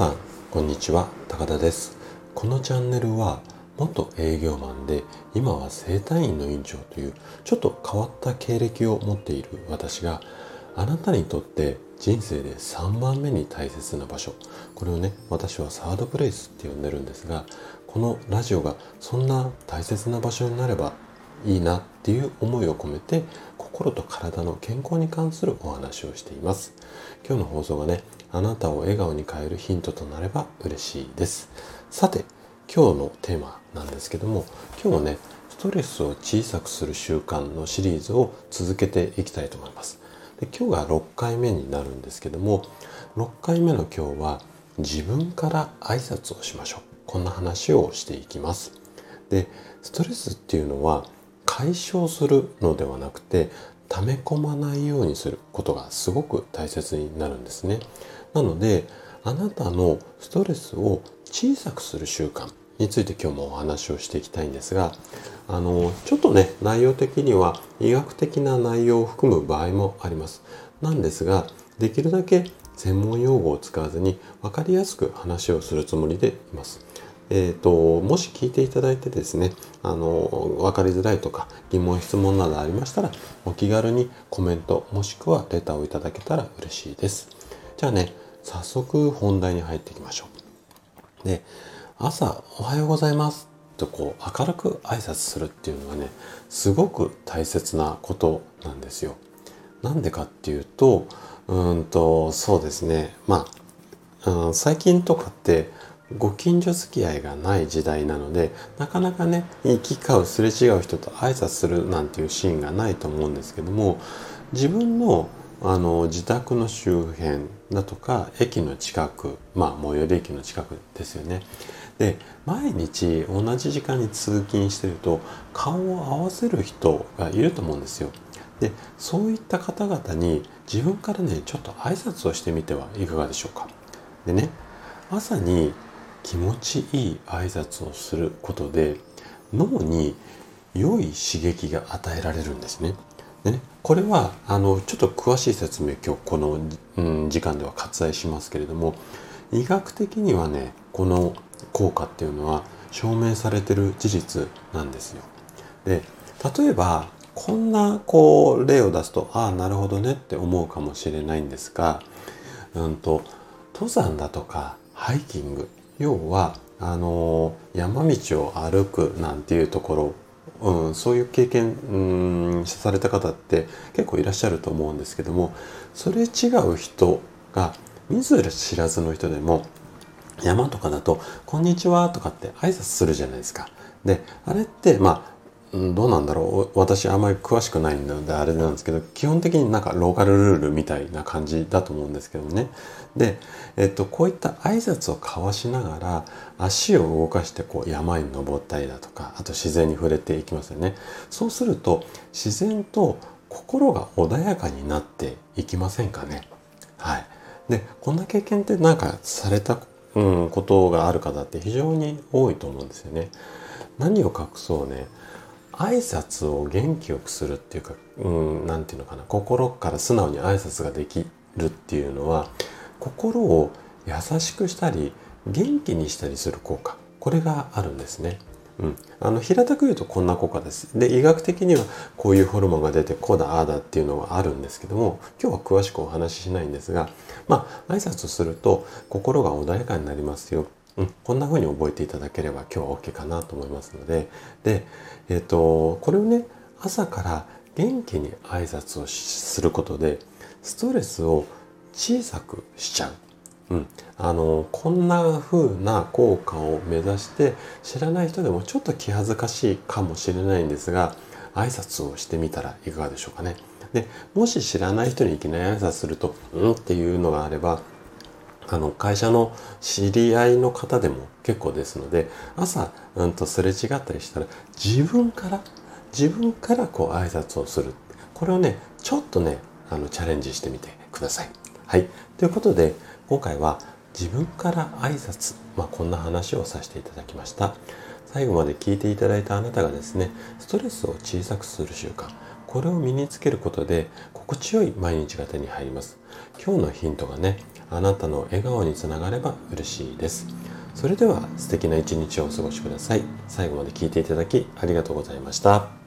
さんこんにちは。高田です。このチャンネルは元営業マンで今は整体院の院長というちょっと変わった経歴を持っている私があなたにとって人生で3番目に大切な場所。これをね私はサードプレイスって呼んでるんですがこのラジオがそんな大切な場所になればいいなっていう思いを込めて心と体の健康に関するお話をしています。今日の放送がねあなたを笑顔に変えるヒントとなれば嬉しいです。さて今日のテーマなんですけども今日はねストレスを小さくする習慣のシリーズを続けていきたいと思います。で今日が6回目になるんですけども6回目の今日は自分から挨拶をしましょう。こんな話をしていきます。でストレスっていうのは解消するのではなくて溜め込まないようにすることがすごく大切になるんですね。なのであなたのストレスを小さくする習慣について今日もお話をしていきたいんですがあのちょっとね内容的には医学的な内容を含む場合もあります。なんですができるだけ専門用語を使わずに分かりやすく話をするつもりでいます。えーと、もし聞いていただいてですねあの分かりづらいとか疑問質問などありましたらお気軽にコメントもしくはレターをいただけたら嬉しいですじゃあね早速本題に入っていきましょう。で朝おはようございます。とこう明るく挨拶するっていうのはねすごく大切なことなんですよ。なんでかっていうとうんとそうですね。まあ、最近とかってご近所付き合いがない時代なのでなかなかね行き交うすれ違う人と挨拶するなんていうシーンがないと思うんですけども自分のあの自宅の周辺だとか駅の近くまあ最寄り駅の近くですよね。で毎日同じ時間に通勤してると顔を合わせる人がいると思うんですよ。でそういった方々に自分からねちょっと挨拶をしてみてはいかがでしょうか。でね朝に気持ちいい挨拶をすることで脳に良い刺激が与えられるんですね。でねこれはあのちょっと詳しい説明今日この、うん、時間では割愛しますけれども医学的にはねこの効果っていうのは証明されてる事実なんですよ。で例えばこんなこう例を出すとああなるほどねって思うかもしれないんですが、うんと登山だとかハイキング要はあの山道を歩くなんていうところ、うん、そういう経験、うん、された方って結構いらっしゃると思うんですけどもそれ違う人が見ず知らずの人でも山とかだと「こんにちは」とかって挨拶するじゃないですか。であれってまあどうなんだろう。私あんまり詳しくないのであれなんですけど基本的になんかローカルルールみたいな感じだと思うんですけどね。で、えっと、こういった挨拶を交わしながら足を動かしてこう山に登ったりだとかあと自然に触れていきますよね。そうすると自然と心が穏やかになっていきませんかね。はい。でこんな経験ってなんかされた、うん、ことがある方って非常に多いと思うんですよね。何を隠そうね。挨拶を元気よくするっていうか、うん、て言うのかな心から素直に挨拶ができるっていうのは心を優しくしたり元気にしたりする効果これがあるんですね。うん、あの平たく言うとこんな効果です。で医学的にはこういうホルモンが出てこうだああだっていうのがあるんですけども今日は詳しくお話ししないんですがまあ挨拶すると心が穏やかになりますようん、こんな風に覚えていただければ今日は OK かなと思いますのでで、えーと、これをね朝から元気に挨拶をすることでストレスを小さくしちゃう。うん、あのこんな風な効果を目指して知らない人でもちょっと気恥ずかしいかもしれないんですが挨拶をしてみたらいかがでしょうかね。でもし知らない人にいきなり挨拶すると「うん」っていうのがあればあの会社の知り合いの方でも結構ですので朝、うんとすれ違ったりしたら自分から自分からこう挨拶をするこれをねちょっとねあのチャレンジしてみてください。はい。ということで今回は自分から挨拶、まあ、こんな話をさせていただきました。最後まで聞いていただいたあなたがですねストレスを小さくする習慣これを身につけることで心地よい毎日が手に入ります。今日のヒントがねあなたの笑顔につながれば嬉しいです。それでは素敵な一日をお過ごしください。最後まで聞いていただきありがとうございました。